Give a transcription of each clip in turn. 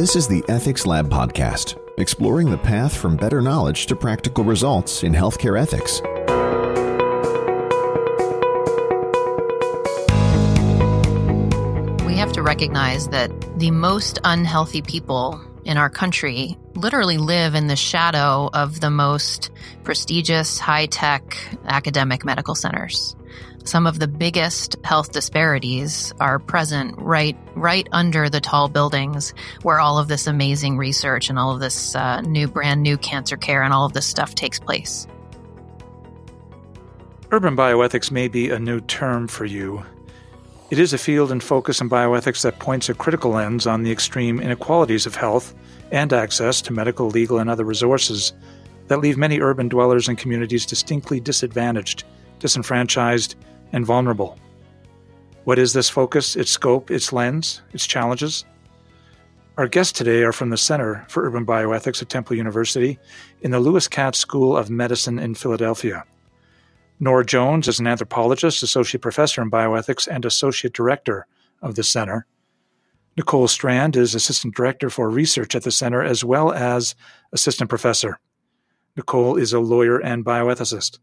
This is the Ethics Lab podcast, exploring the path from better knowledge to practical results in healthcare ethics. We have to recognize that the most unhealthy people in our country literally live in the shadow of the most prestigious, high tech academic medical centers. Some of the biggest health disparities are present right right under the tall buildings where all of this amazing research and all of this uh, new brand new cancer care and all of this stuff takes place. Urban bioethics may be a new term for you. It is a field and focus in bioethics that points a critical lens on the extreme inequalities of health and access to medical, legal, and other resources that leave many urban dwellers and communities distinctly disadvantaged, disenfranchised, and vulnerable. What is this focus, its scope, its lens, its challenges? Our guests today are from the Center for Urban Bioethics at Temple University in the Lewis Katz School of Medicine in Philadelphia. Nora Jones is an anthropologist, associate professor in bioethics, and associate director of the center. Nicolle Strand is assistant director for research at the center as well as assistant professor. Nicolle is a lawyer and bioethicist.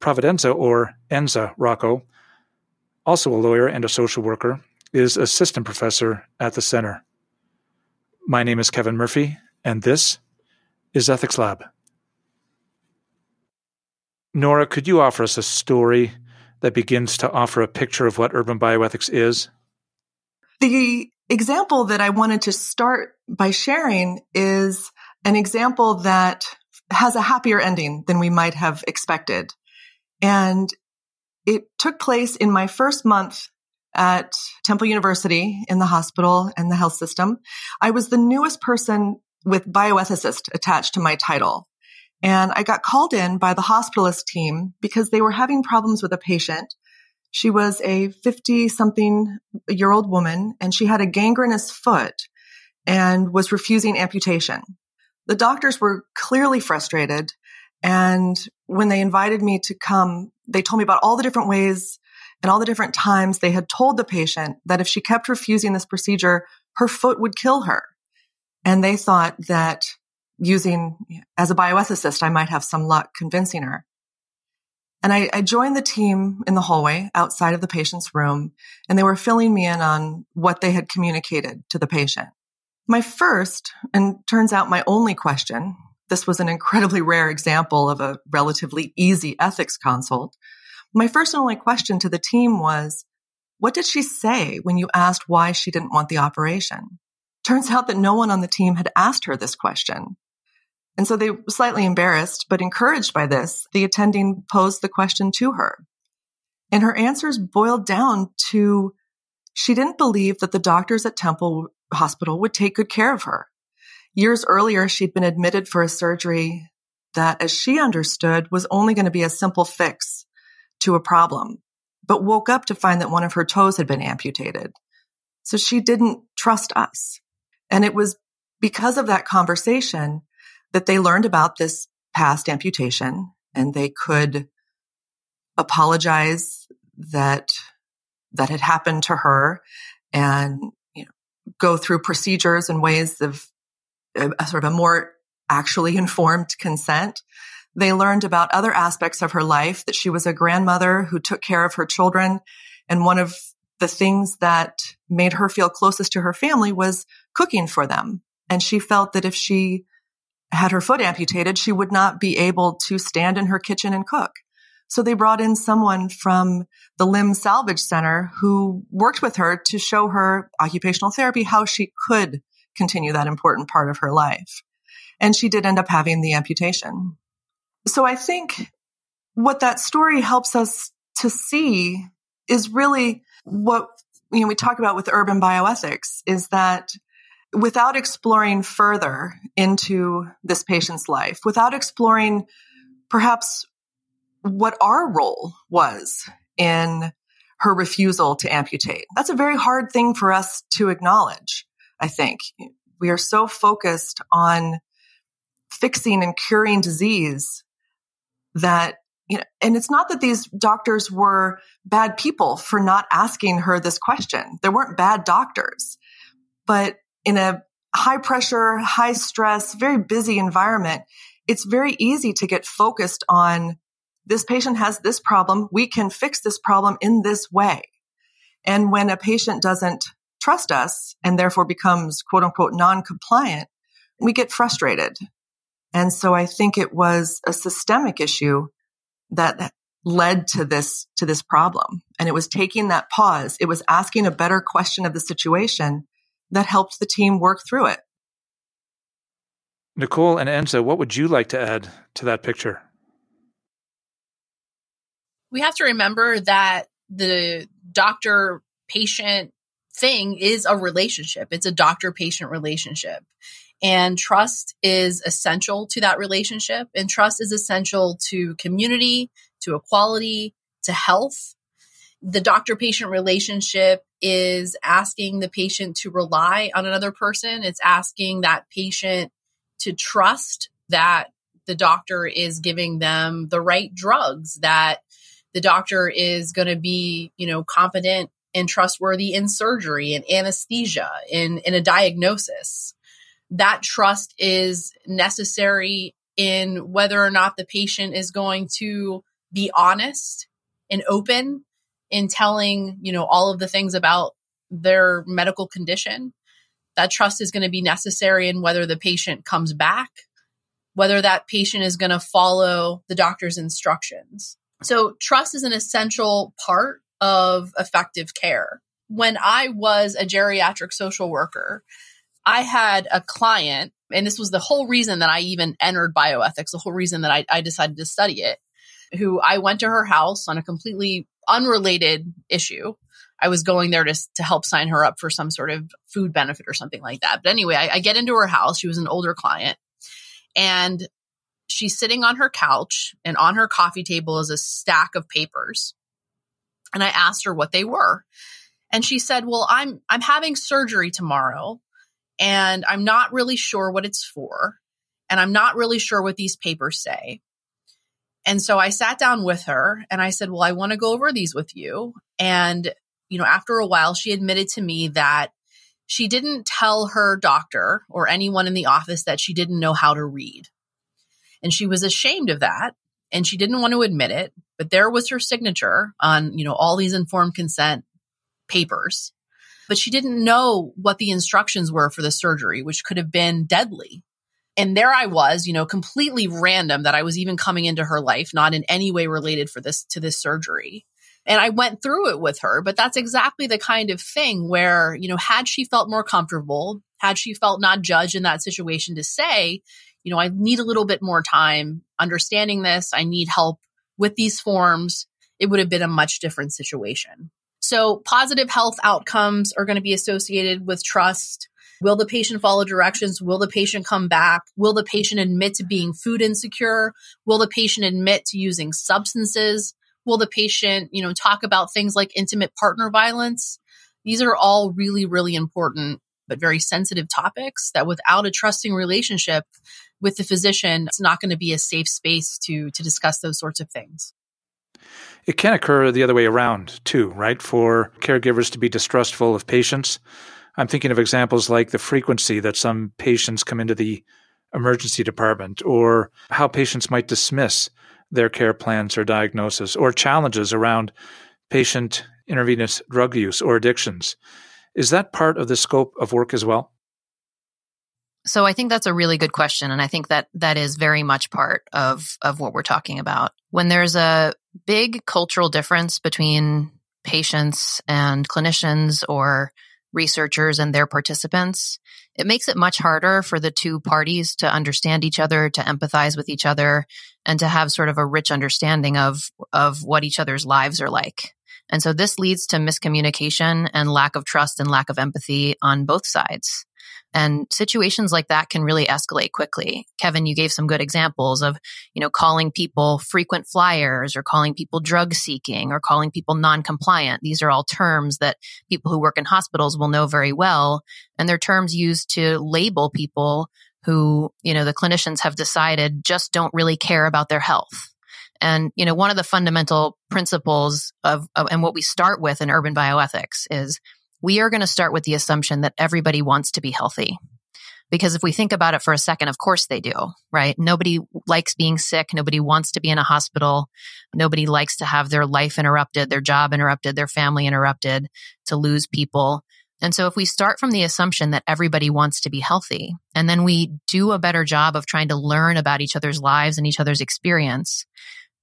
Providenza, or Enza Rocco, also a lawyer and a social worker, is assistant professor at the center. My name is Kevin Murphy, and this is Ethics Lab. Nora, could you offer us a story that begins to offer a picture of what urban bioethics is? The example that I wanted to start by sharing is an example that has a happier ending than we might have expected. And it took place in my first month at Temple University in the hospital and the health system. I was the newest person with bioethicist attached to my title. And I got called in by the hospitalist team because they were having problems with a patient. She was a 50 something year old woman and she had a gangrenous foot and was refusing amputation. The doctors were clearly frustrated. And when they invited me to come, they told me about all the different ways and all the different times they had told the patient that if she kept refusing this procedure, her foot would kill her. And they thought that using as a bioethicist, I might have some luck convincing her. And I, I, joined the team in the hallway outside of the patient's room, and they were filling me in on what they had communicated to the patient. My first, and turns out my only question, this was an incredibly rare example of a relatively easy ethics consult. My first and only question to the team was, what did she say when you asked why she didn't want the operation? Turns out that no one on the team had asked her this question. And so they were slightly embarrassed, but encouraged by this, the attending posed the question to her. And her answers boiled down to she didn't believe that the doctors at Temple Hospital would take good care of her. Years earlier, she'd been admitted for a surgery that, as she understood, was only going to be a simple fix to a problem, but woke up to find that one of her toes had been amputated. So she didn't trust us. And it was because of that conversation that they learned about this past amputation and they could apologize that that had happened to her and you know go through procedures and ways of a, a sort of a more actually informed consent. They learned about other aspects of her life that she was a grandmother who took care of her children. And one of the things that made her feel closest to her family was cooking for them. And she felt that if she had her foot amputated, she would not be able to stand in her kitchen and cook. So they brought in someone from the Limb Salvage Center who worked with her to show her occupational therapy, how she could continue that important part of her life. And she did end up having the amputation. So I think what that story helps us to see is really what you know, we talk about with urban bioethics is that without exploring further into this patient's life, without exploring perhaps what our role was in her refusal to amputate. That's a very hard thing for us to acknowledge, I think. We are so focused on fixing and curing disease that you know, and it's not that these doctors were bad people for not asking her this question. There weren't bad doctors, but in a high pressure, high stress, very busy environment, it's very easy to get focused on this patient has this problem. We can fix this problem in this way. And when a patient doesn't trust us and therefore becomes quote unquote non-compliant, we get frustrated. And so I think it was a systemic issue that led to this, to this problem. And it was taking that pause. It was asking a better question of the situation that helped the team work through it. Nicolle and Enza, what would you like to add to that picture? We have to remember that the doctor patient thing is a relationship. It's a doctor patient relationship. And trust is essential to that relationship. And trust is essential to community, to equality, to health. The doctor patient relationship is asking the patient to rely on another person. It's asking that patient to trust that the doctor is giving them the right drugs, that the doctor is going to be, you know, competent and trustworthy in surgery and anesthesia in, in a diagnosis. That trust is necessary in whether or not the patient is going to be honest and open in telling, you know, all of the things about their medical condition that trust is going to be necessary in whether the patient comes back, whether that patient is going to follow the doctor's instructions. So, trust is an essential part of effective care. When I was a geriatric social worker, I had a client, and this was the whole reason that I even entered bioethics, the whole reason that I, I decided to study it, who I went to her house on a completely unrelated issue I was going there to, to help sign her up for some sort of food benefit or something like that. But anyway, I, I get into her house. She was an older client and she's sitting on her couch and on her coffee table is a stack of papers. And I asked her what they were. And she said, "Well, I'm I'm having surgery tomorrow and I'm not really sure what it's for and I'm not really sure what these papers say." And so I sat down with her and I said, "Well, I want to go over these with you." And you know, after a while, she admitted to me that she didn't tell her doctor or anyone in the office that she didn't know how to read. And she was ashamed of that and she didn't want to admit it, but there was her signature on, you know, all these informed consent papers. But she didn't know what the instructions were for the surgery, which could have been deadly. And there I was, you know, completely random that I was even coming into her life, not in any way related for this to this surgery. And I went through it with her, but that's exactly the kind of thing where, you know, had she felt more comfortable, had she felt not judged in that situation to say, you know, I need a little bit more time understanding this. I need help with these forms. It would have been a much different situation. So positive health outcomes are going to be associated with trust. Will the patient follow directions? Will the patient come back? Will the patient admit to being food insecure? Will the patient admit to using substances? Will the patient, you know, talk about things like intimate partner violence? These are all really, really important, but very sensitive topics that without a trusting relationship with the physician, it's not going to be a safe space to, to discuss those sorts of things. It can occur the other way around, too, right? For caregivers to be distrustful of patients. I'm thinking of examples like the frequency that some patients come into the emergency department or how patients might dismiss their care plans or diagnosis or challenges around patient intravenous drug use or addictions. Is that part of the scope of work as well? So I think that's a really good question and I think that that is very much part of of what we're talking about. When there's a big cultural difference between patients and clinicians or researchers and their participants, it makes it much harder for the two parties to understand each other, to empathize with each other, and to have sort of a rich understanding of, of what each other's lives are like. And so this leads to miscommunication and lack of trust and lack of empathy on both sides. And situations like that can really escalate quickly. Kevin, you gave some good examples of, you know, calling people frequent flyers or calling people drug seeking or calling people non-compliant. These are all terms that people who work in hospitals will know very well. And they're terms used to label people who, you know, the clinicians have decided just don't really care about their health. And, you know, one of the fundamental principles of, of and what we start with in urban bioethics is we are going to start with the assumption that everybody wants to be healthy. Because if we think about it for a second, of course they do, right? Nobody likes being sick. Nobody wants to be in a hospital. Nobody likes to have their life interrupted, their job interrupted, their family interrupted, to lose people. And so if we start from the assumption that everybody wants to be healthy, and then we do a better job of trying to learn about each other's lives and each other's experience,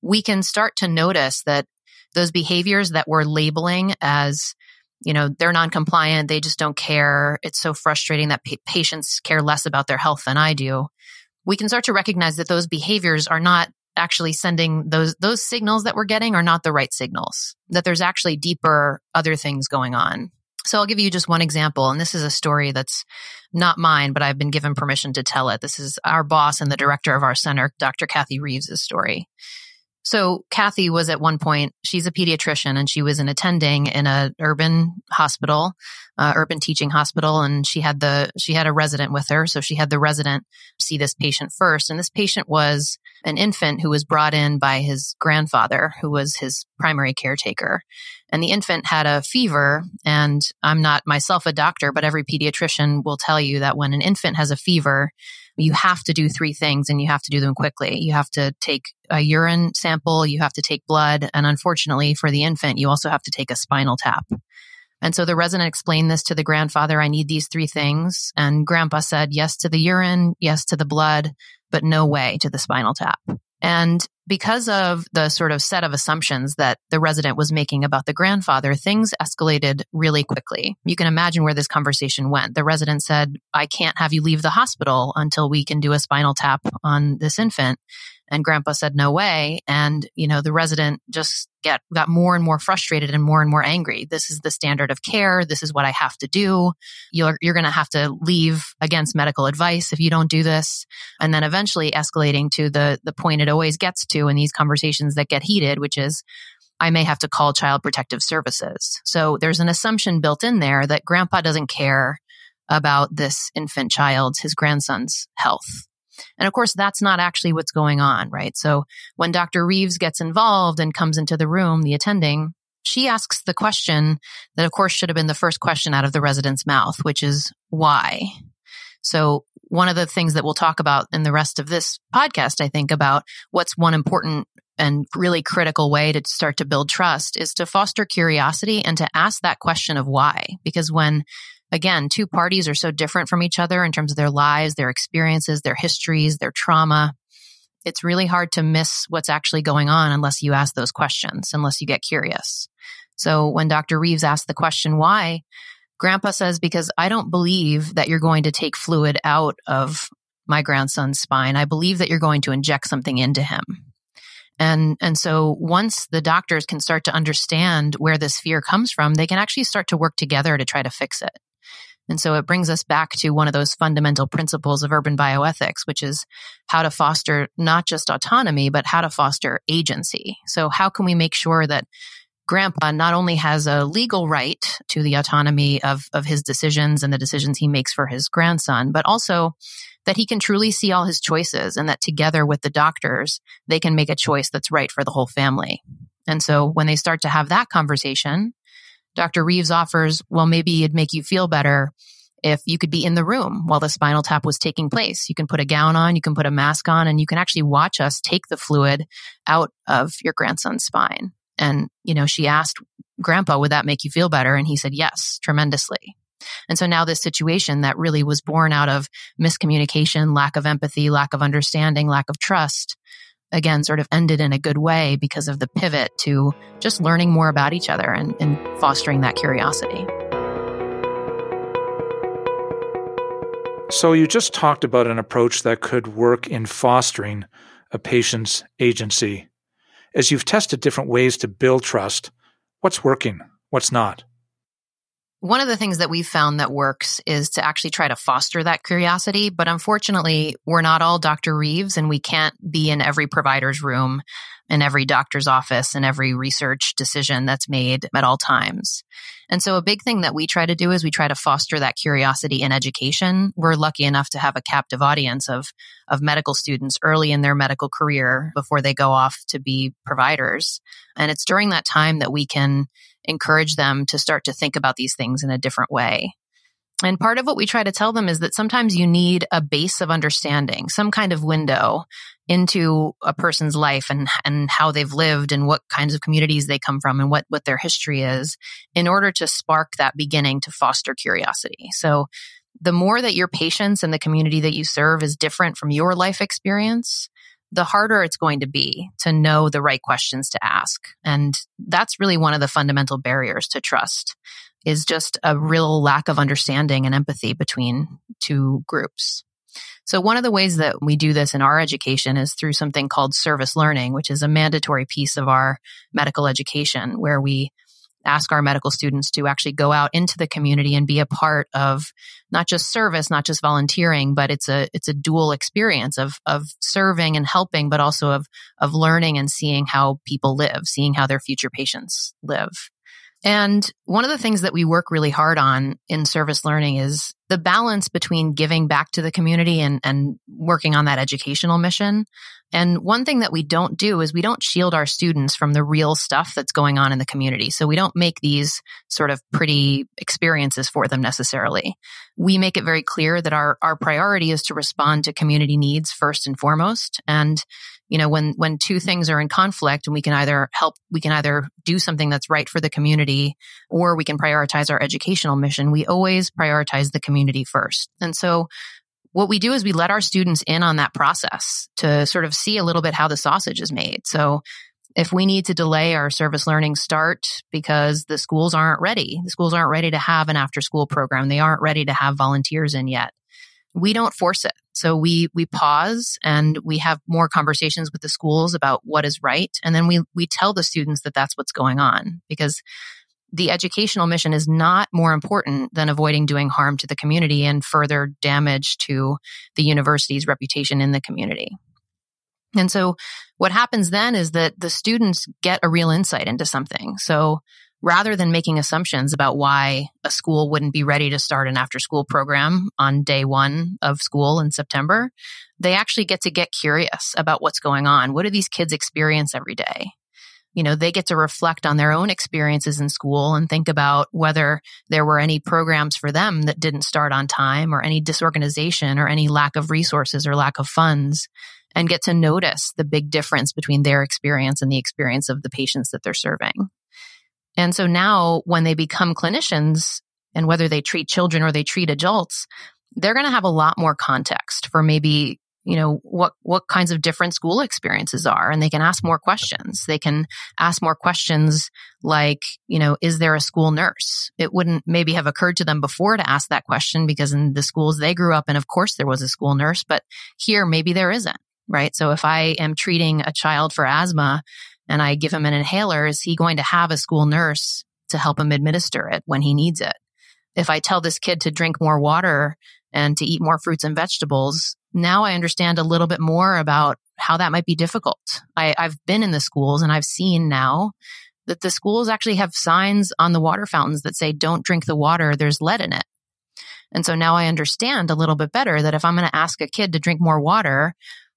we can start to notice that those behaviors that we're labeling as you know, they're non-compliant. They just don't care. It's so frustrating that pa- patients care less about their health than I do. We can start to recognize that those behaviors are not actually sending those, those signals that we're getting are not the right signals, that there's actually deeper other things going on. So I'll give you just one example. And this is a story that's not mine, but I've been given permission to tell it. This is our boss and the director of our center, Dr. Kathy Reeves' story. So Kathy was at one point, she's a pediatrician and she was an attending in a urban hospital, uh, urban teaching hospital. And she had the, she had a resident with her. So she had the resident see this patient first. And this patient was an infant who was brought in by his grandfather, who was his primary caretaker. And the infant had a fever. And I'm not myself a doctor, but every pediatrician will tell you that when an infant has a fever, you have to do three things and you have to do them quickly. You have to take a urine sample, you have to take blood, and unfortunately for the infant, you also have to take a spinal tap. And so the resident explained this to the grandfather I need these three things. And grandpa said yes to the urine, yes to the blood, but no way to the spinal tap. And because of the sort of set of assumptions that the resident was making about the grandfather, things escalated really quickly. You can imagine where this conversation went. The resident said, I can't have you leave the hospital until we can do a spinal tap on this infant. And grandpa said, no way. And, you know, the resident just get, got more and more frustrated and more and more angry. This is the standard of care. This is what I have to do. You're, you're going to have to leave against medical advice if you don't do this. And then eventually escalating to the, the point it always gets to in these conversations that get heated, which is, I may have to call child protective services. So there's an assumption built in there that grandpa doesn't care about this infant child's, his grandson's health. And of course, that's not actually what's going on, right? So when Dr. Reeves gets involved and comes into the room, the attending, she asks the question that, of course, should have been the first question out of the resident's mouth, which is why? So one of the things that we'll talk about in the rest of this podcast, I think about what's one important and really critical way to start to build trust is to foster curiosity and to ask that question of why. Because when again, two parties are so different from each other in terms of their lives, their experiences, their histories, their trauma. It's really hard to miss what's actually going on unless you ask those questions, unless you get curious. So when Dr. Reeves asked the question, why? Grandpa says, because I don't believe that you're going to take fluid out of my grandson's spine. I believe that you're going to inject something into him. And, and so once the doctors can start to understand where this fear comes from, they can actually start to work together to try to fix it. And so it brings us back to one of those fundamental principles of urban bioethics, which is how to foster not just autonomy, but how to foster agency. So how can we make sure that grandpa not only has a legal right to the autonomy of, of his decisions and the decisions he makes for his grandson, but also that he can truly see all his choices and that together with the doctors, they can make a choice that's right for the whole family. And so when they start to have that conversation, Dr. Reeves offers, well, maybe it'd make you feel better if you could be in the room while the spinal tap was taking place. You can put a gown on, you can put a mask on, and you can actually watch us take the fluid out of your grandson's spine. And, you know, she asked Grandpa, would that make you feel better? And he said, yes, tremendously. And so now this situation that really was born out of miscommunication, lack of empathy, lack of understanding, lack of trust again sort of ended in a good way because of the pivot to just learning more about each other and, and fostering that curiosity. So, you just talked about an approach that could work in fostering a patient's agency. As you've tested different ways to build trust, what's working? What's not? One of the things that we've found that works is to actually try to foster that curiosity. But unfortunately, we're not all Dr. Reeves and we can't be in every provider's room, in every doctor's office, and every research decision that's made at all times. And so a big thing that we try to do is we try to foster that curiosity in education. We're lucky enough to have a captive audience of, of medical students early in their medical career before they go off to be providers. And it's during that time that we can encourage them to start to think about these things in a different way. And part of what we try to tell them is that sometimes you need a base of understanding, some kind of window into a person's life and, and how they've lived and what kinds of communities they come from and what, what their history is in order to spark that beginning to foster curiosity. So the more that your patients and the community that you serve is different from your life experience, the harder it's going to be to know the right questions to ask. And that's really one of the fundamental barriers to trust is just a real lack of understanding and empathy between two groups. So one of the ways that we do this in our education is through something called service learning, which is a mandatory piece of our medical education where we ask our medical students to actually go out into the community and be a part of not just service, not just volunteering, but it's a it's a dual experience of of serving and helping, but also of of learning and seeing how people live, seeing how their future patients live. And one of the things that we work really hard on in service learning is the balance between giving back to the community and, and working on that educational mission. And one thing that we don't do is we don't shield our students from the real stuff that's going on in the community. So we don't make these sort of pretty experiences for them necessarily. We make it very clear that our, our priority is to respond to community needs first and foremost. And you know when when two things are in conflict and we can either help we can either do something that's right for the community or we can prioritize our educational mission we always prioritize the community first. And so what we do is we let our students in on that process to sort of see a little bit how the sausage is made. So if we need to delay our service learning start because the schools aren't ready the schools aren't ready to have an after school program they aren't ready to have volunteers in yet we don't force it. So we we pause and we have more conversations with the schools about what is right. And then we we tell the students that that's what's going on because the educational mission is not more important than avoiding doing harm to the community and further damage to the university's reputation in the community. And so what happens then is that the students get a real insight into something. So rather than making assumptions about why a school wouldn't be ready to start an after school program on day one of school in September, they actually get to get curious about what's going on. What do these kids experience every day? You know, they get to reflect on their own experiences in school and think about whether there were any programs for them that didn't start on time or any disorganization or any lack of resources or lack of funds and get to notice the big difference between their experience and the experience of the patients that they're serving. And so now when they become clinicians and whether they treat children or they treat adults, they're going to have a lot more context for maybe you know what what kinds of different school experiences are and they can ask more questions. They can ask more questions like you know is there a school nurse? It wouldn't maybe have occurred to them before to ask that question because in the schools they grew up in of course there was a school nurse but here maybe there isn't right? So if i am treating a child for asthma and I give him an inhaler, is he going to have a school nurse to help him administer it when he needs it? If I tell this kid to drink more water and to eat more fruits and vegetables, now I understand a little bit more about how that might be difficult. I, I've been in the schools and I've seen now that the schools actually have signs on the water fountains that say, don't drink the water, there's lead in it. And so now I understand a little bit better that if I'm going to ask a kid to drink more water,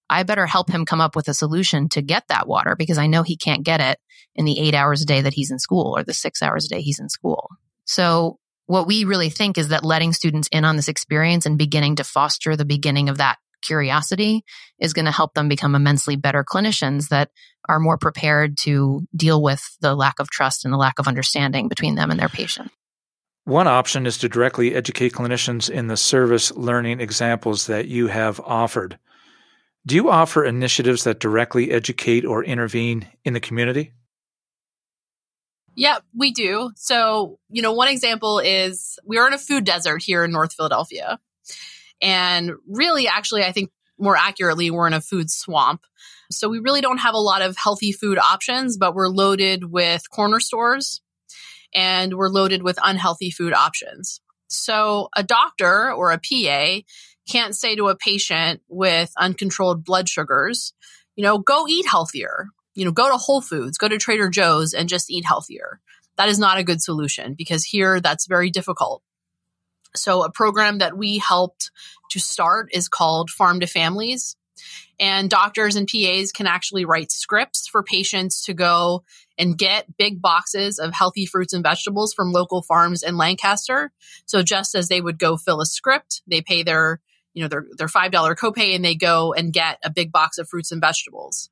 I better help him come up with a solution to get that water because I know he can't get it in the eight hours a day that he's in school or the six hours a day he's in school. So what we really think is that letting students in on this experience and beginning to foster the beginning of that curiosity is going to help them become immensely better clinicians that are more prepared to deal with the lack of trust and the lack of understanding between them and their patient. One option is to directly educate clinicians in the service learning examples that you have offered. Do you offer initiatives that directly educate or intervene in the community? Yeah, we do. So, you know, one example is we are in a food desert here in North Philadelphia. And really, actually, I think more accurately, we're in a food swamp. So we really don't have a lot of healthy food options, but we're loaded with corner stores and we're loaded with unhealthy food options. So a doctor or a PA can't say to a patient with uncontrolled blood sugars, you know, go eat healthier. You know, go to Whole Foods, go to Trader Joe's and just eat healthier. That is not a good solution because here that's very difficult. So a program that we helped to start is called Farm to Families. And doctors and PAs can actually write scripts for patients to go and get big boxes of healthy fruits and vegetables from local farms in Lancaster. So just as they would go fill a script, they pay their, you know, their, their $5 copay and they go and get a big box of fruits and vegetables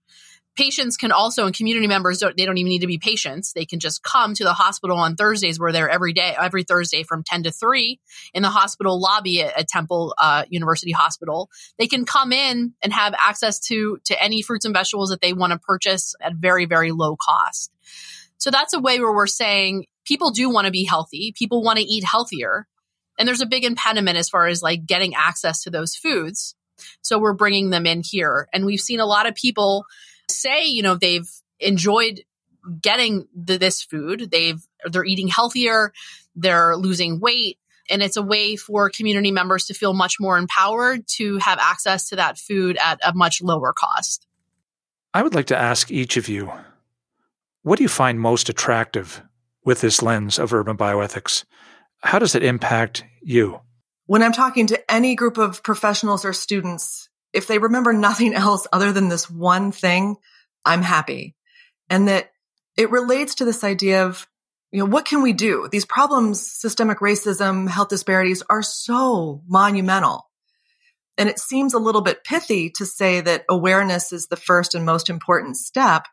patients can also and community members don't, they don't even need to be patients. They can just come to the hospital on thursdays. We're there every day every thursday from 10 to 3 in the hospital lobby at, at temple uh, university hospital. They can come in and have access to to any fruits and vegetables that they want to purchase at very very low cost. So that's a way where we're saying people do want to be healthy. People want to eat healthier. And there's a big impediment as far as like getting access to those foods. So we're bringing them in here. And we've seen a lot of people say, you know, they've enjoyed getting the, this food. They've they're eating healthier, they're losing weight, and it's a way for community members to feel much more empowered to have access to that food at a much lower cost. I would like to ask each of you, what do you find most attractive with this lens of urban bioethics? How does it impact you? When I'm talking to any group of professionals or students, if they remember nothing else other than this one thing, I'm happy. And that it relates to this idea of, you know, what can we do? These problems, systemic racism, health disparities are so monumental. And it seems a little bit pithy to say that awareness is the first and most important step.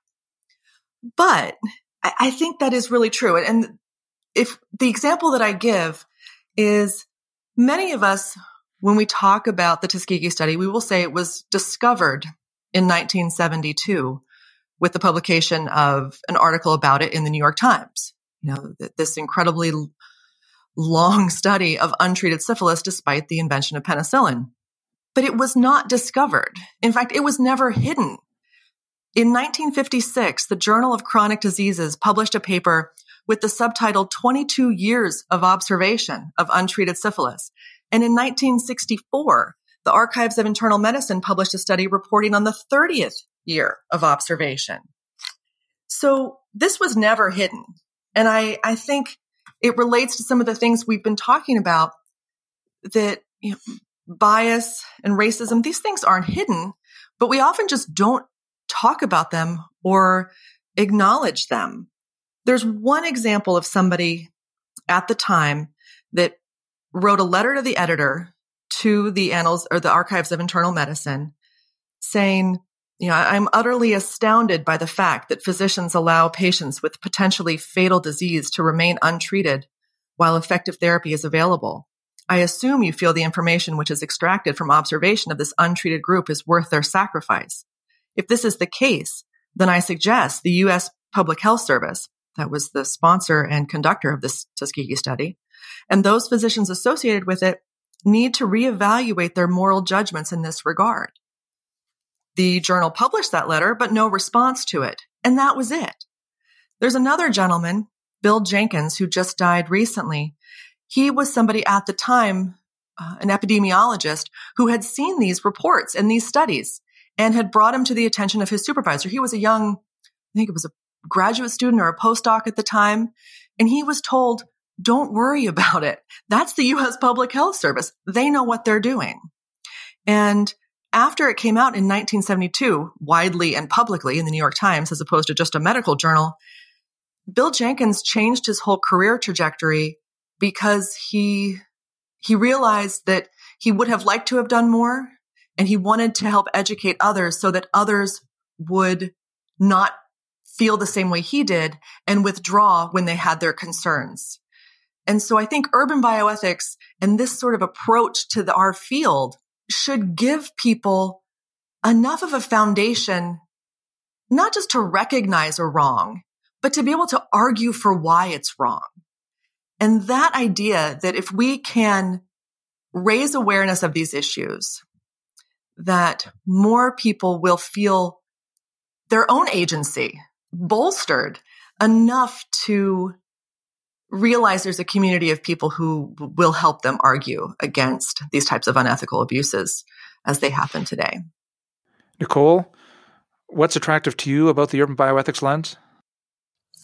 But I think that is really true. And if the example that I give is many of us when we talk about the Tuskegee study, we will say it was discovered in 1972 with the publication of an article about it in the New York Times. You know, this incredibly long study of untreated syphilis despite the invention of penicillin. But it was not discovered. In fact, it was never hidden. In 1956, the Journal of Chronic Diseases published a paper with the subtitle 22 Years of Observation of Untreated Syphilis. And in 1964, the Archives of Internal Medicine published a study reporting on the 30th year of observation. So this was never hidden. And I, I think it relates to some of the things we've been talking about that you know, bias and racism, these things aren't hidden, but we often just don't talk about them or acknowledge them. There's one example of somebody at the time that wrote a letter to the editor to the annals or the archives of internal medicine saying, you know, I'm utterly astounded by the fact that physicians allow patients with potentially fatal disease to remain untreated while effective therapy is available. I assume you feel the information which is extracted from observation of this untreated group is worth their sacrifice. If this is the case, then I suggest the U.S. Public Health Service, that was the sponsor and conductor of this Tuskegee study, and those physicians associated with it need to reevaluate their moral judgments in this regard. The journal published that letter, but no response to it. And that was it. There's another gentleman, Bill Jenkins, who just died recently. He was somebody at the time, uh, an epidemiologist, who had seen these reports and these studies and had brought him to the attention of his supervisor. He was a young, I think it was a graduate student or a postdoc at the time. And he was told, don't worry about it. That's the U.S. Public Health Service. They know what they're doing. And after it came out in 1972, widely and publicly in the New York Times, as opposed to just a medical journal, Bill Jenkins changed his whole career trajectory because he, he realized that he would have liked to have done more and he wanted to help educate others so that others would not feel the same way he did and withdraw when they had their concerns. And so I think urban bioethics and this sort of approach to the, our field should give people enough of a foundation, not just to recognize a wrong, but to be able to argue for why it's wrong. And that idea that if we can raise awareness of these issues, that more people will feel their own agency bolstered enough to realize there's a community of people who will help them argue against these types of unethical abuses as they happen today. Nicolle, what's attractive to you about the urban bioethics lens?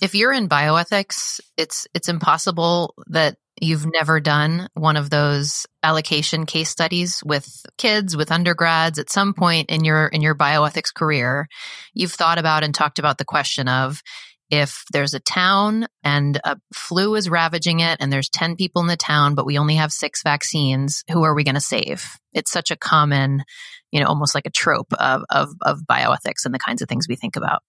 If you're in bioethics, it's it's impossible that you've never done one of those allocation case studies with kids with undergrads at some point in your in your bioethics career you've thought about and talked about the question of if there's a town and a flu is ravaging it and there's 10 people in the town but we only have 6 vaccines who are we going to save it's such a common you know almost like a trope of of of bioethics and the kinds of things we think about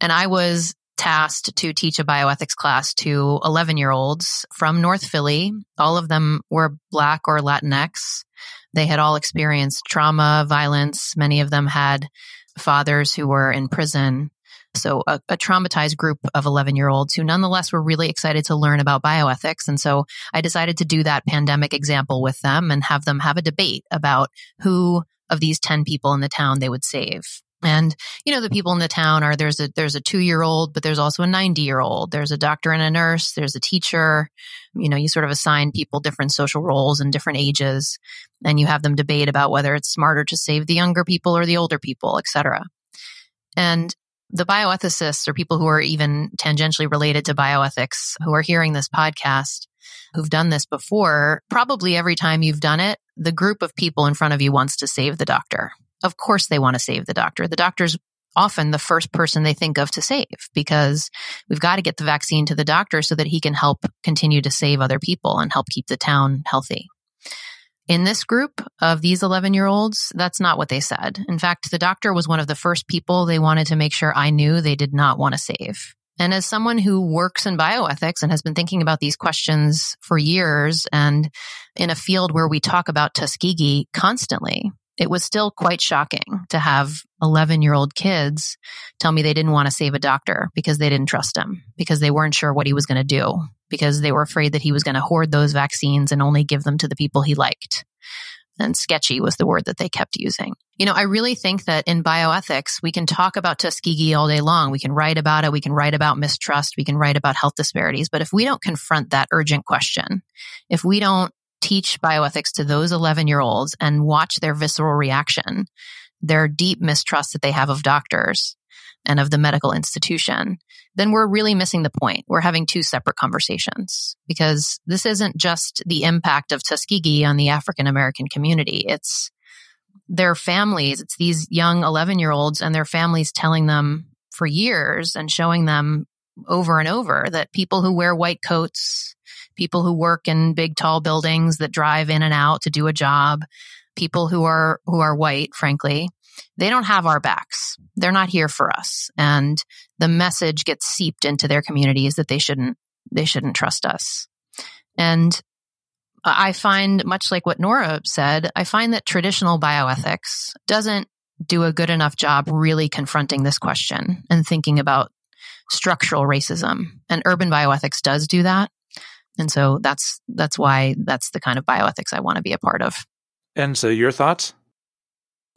and I was tasked to teach a bioethics class to 11 year olds from North Philly. All of them were Black or Latinx. They had all experienced trauma, violence. Many of them had fathers who were in prison. So a, a traumatized group of 11 year olds who nonetheless were really excited to learn about bioethics. And so I decided to do that pandemic example with them and have them have a debate about who of these 10 people in the town they would save. And, you know, the people in the town are there's a there's a two year old, but there's also a 90 year old. There's a doctor and a nurse, there's a teacher. You know, you sort of assign people different social roles and different ages, and you have them debate about whether it's smarter to save the younger people or the older people, et cetera. And the bioethicists or people who are even tangentially related to bioethics who are hearing this podcast who've done this before, probably every time you've done it, the group of people in front of you wants to save the doctor of course they want to save the doctor. The doctor's often the first person they think of to save because we've got to get the vaccine to the doctor so that he can help continue to save other people and help keep the town healthy. In this group of these 11 year olds, that's not what they said. In fact, the doctor was one of the first people they wanted to make sure I knew they did not want to save. And as someone who works in bioethics and has been thinking about these questions for years and in a field where we talk about Tuskegee constantly, it was still quite shocking to have 11 year old kids tell me they didn't want to save a doctor because they didn't trust him, because they weren't sure what he was going to do, because they were afraid that he was going to hoard those vaccines and only give them to the people he liked. And sketchy was the word that they kept using. You know, I really think that in bioethics, we can talk about Tuskegee all day long. We can write about it. We can write about mistrust. We can write about health disparities. But if we don't confront that urgent question, if we don't teach bioethics to those 11 year olds and watch their visceral reaction, their deep mistrust that they have of doctors and of the medical institution, then we're really missing the point. We're having two separate conversations because this isn't just the impact of Tuskegee on the African American community. It's their families. It's these young 11 year olds and their families telling them for years and showing them over and over that people who wear white coats people who work in big tall buildings that drive in and out to do a job, people who are who are white, frankly, they don't have our backs. They're not here for us. And the message gets seeped into their communities that they shouldn't they shouldn't trust us. And I find much like what Nora said, I find that traditional bioethics doesn't do a good enough job really confronting this question and thinking about structural racism. And urban bioethics does do that. And so that's that's why that's the kind of bioethics I want to be a part of. And so your thoughts?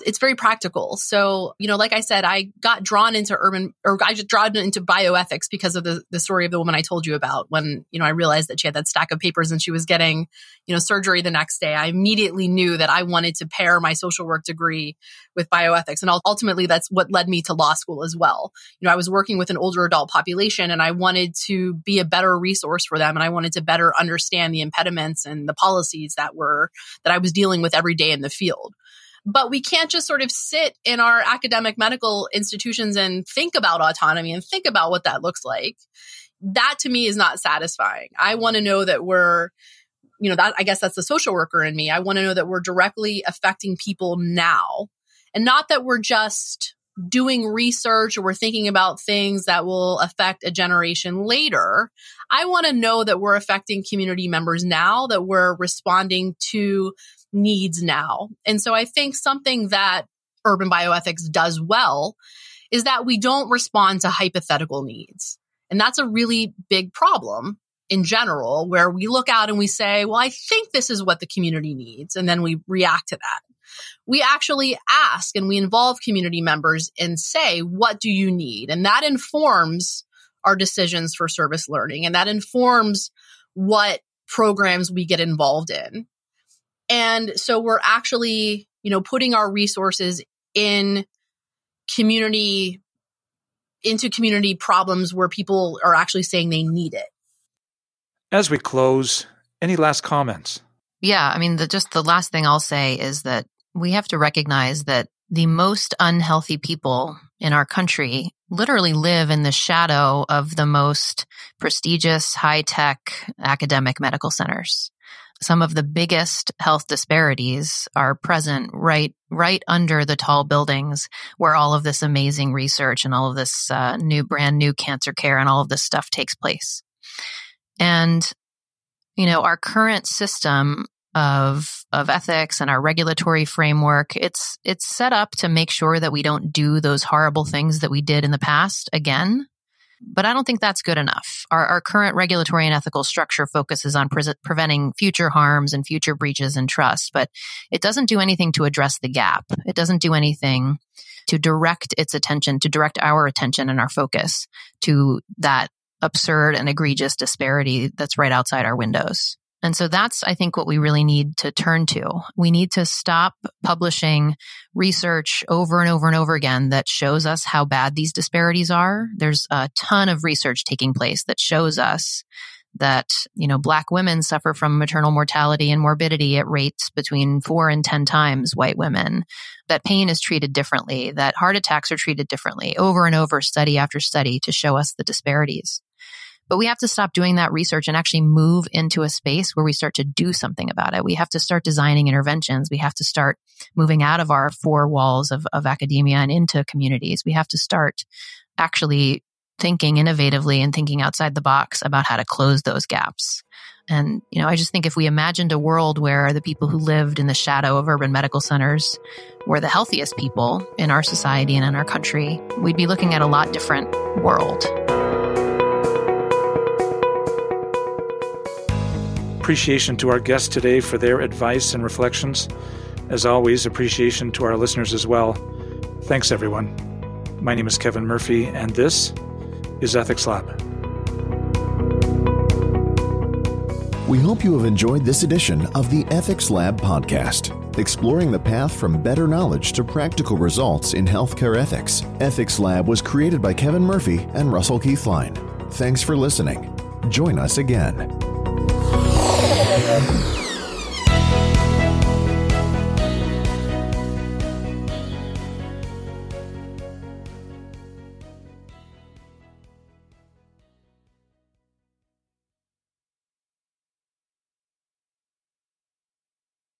It's very practical. So, you know, like I said, I got drawn into urban or I just drawn into bioethics because of the, the story of the woman I told you about when, you know, I realized that she had that stack of papers and she was getting, you know, surgery the next day. I immediately knew that I wanted to pair my social work degree with bioethics. And ultimately that's what led me to law school as well. You know, I was working with an older adult population and I wanted to be a better resource for them. And I wanted to better understand the impediments and the policies that were, that I was dealing with every day in the field. But we can't just sort of sit in our academic medical institutions and think about autonomy and think about what that looks like. That to me is not satisfying. I want to know that we're, you know, that I guess that's the social worker in me. I want to know that we're directly affecting people now and not that we're just doing research or we're thinking about things that will affect a generation later. I want to know that we're affecting community members now, that we're responding to needs now. And so I think something that urban bioethics does well is that we don't respond to hypothetical needs. And that's a really big problem in general, where we look out and we say, well, I think this is what the community needs. And then we react to that. We actually ask and we involve community members and say, what do you need? And that informs our decisions for service learning and that informs what programs we get involved in. And so we're actually, you know, putting our resources in community, into community problems where people are actually saying they need it. As we close, Any last comments? Yeah, I mean, the, just the last thing I'll say is that we have to recognize that the most unhealthy people in our country literally live in the shadow of the most prestigious high tech academic medical centers. Some of the biggest health disparities are present right, right under the tall buildings where all of this amazing research and all of this uh, new, brand new cancer care and all of this stuff takes place. And, you know, our current system of of ethics and our regulatory framework it's it's set up to make sure that we don't do those horrible things that we did in the past again but i don't think that's good enough. Our, our current regulatory and ethical structure focuses on pre- preventing future harms and future breaches in trust but it doesn't do anything to address the gap. It doesn't do anything to direct its attention to direct our attention and our focus to that absurd and egregious disparity that's right outside our windows and so that's, I think, what we really need to turn to. We need to stop publishing research over and over and over again that shows us how bad these disparities are. There's a ton of research taking place that shows us that, you know, black women suffer from maternal mortality and morbidity at rates between four and 10 times white women, that pain is treated differently, that heart attacks are treated differently over and over, study after study to show us the disparities. But we have to stop doing that research and actually move into a space where we start to do something about it. We have to start designing interventions. We have to start moving out of our four walls of, of academia and into communities. We have to start actually thinking innovatively and thinking outside the box about how to close those gaps. And, you know, I just think if we imagined a world where the people who lived in the shadow of urban medical centers were the healthiest people in our society and in our country, we'd be looking at a lot different world. Appreciation to our guests today for their advice and reflections. As always, appreciation to our listeners as well. Thanks, everyone. My name is Kevin Murphy, and this is Ethics Lab. We hope you have enjoyed this edition of the Ethics Lab podcast, exploring the path from better knowledge to practical results in healthcare ethics. Ethics Lab was created by Kevin Murphy and Russell Keithline. Thanks for listening. Join us again. Yeah.